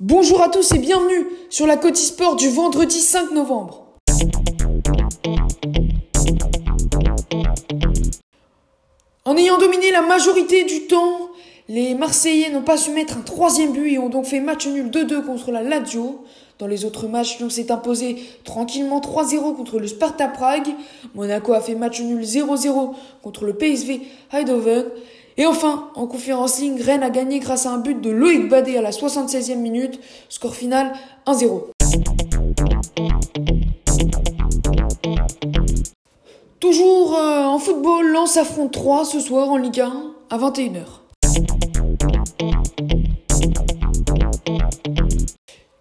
Bonjour à tous et bienvenue sur la Côte Sport du vendredi 5 novembre. En ayant dominé la majorité du temps, les Marseillais n'ont pas su mettre un troisième but et ont donc fait match nul 2-2 contre la Lazio. Dans les autres matchs, Lyon s'est imposé tranquillement 3-0 contre le Sparta Prague. Monaco a fait match nul 0-0 contre le PSV Eindhoven. Et enfin, en conférence ligne, Rennes a gagné grâce à un but de Loïc Badé à la 76e minute. Score final 1-0. Toujours euh, en football, Lens affronte 3 ce soir en Ligue 1 à 21h.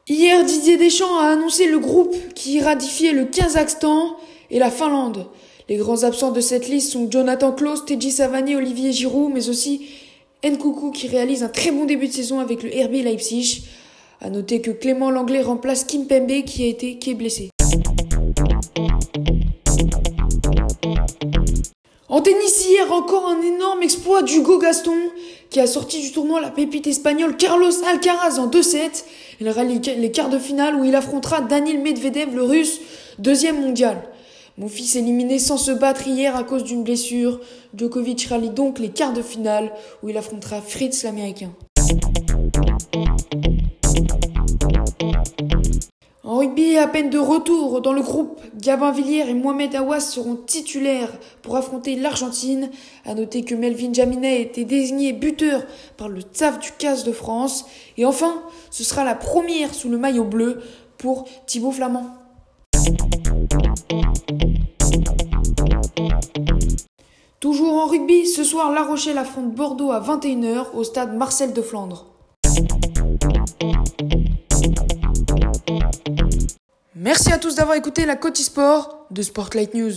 Hier, Didier Deschamps a annoncé le groupe qui ratifiait le Kazakhstan et la Finlande. Les grands absents de cette liste sont Jonathan Klaus, Teji Savani, Olivier Giroud, mais aussi Nkoukou qui réalise un très bon début de saison avec le RB Leipzig. À noter que Clément Langlais remplace Kim Pembe qui a été qui est blessé. En tennis hier, encore un énorme exploit d'Hugo Gaston qui a sorti du tournoi la pépite espagnole Carlos Alcaraz en 2-7. Il rallie les quarts de finale où il affrontera Daniel Medvedev, le russe, deuxième mondial. Mon fils éliminé sans se battre hier à cause d'une blessure. Djokovic rallie donc les quarts de finale où il affrontera Fritz l'américain. En rugby, à peine de retour dans le groupe, Gabin Villiers et Mohamed Awas seront titulaires pour affronter l'Argentine. À noter que Melvin Jaminet a été désigné buteur par le TAF du CAS de France. Et enfin, ce sera la première sous le maillot bleu pour Thibaut Flamand. Ce soir La Rochelle affronte Bordeaux à 21h au stade Marcel de Flandre. Merci à tous d'avoir écouté la Côte Sport de Sportlight News.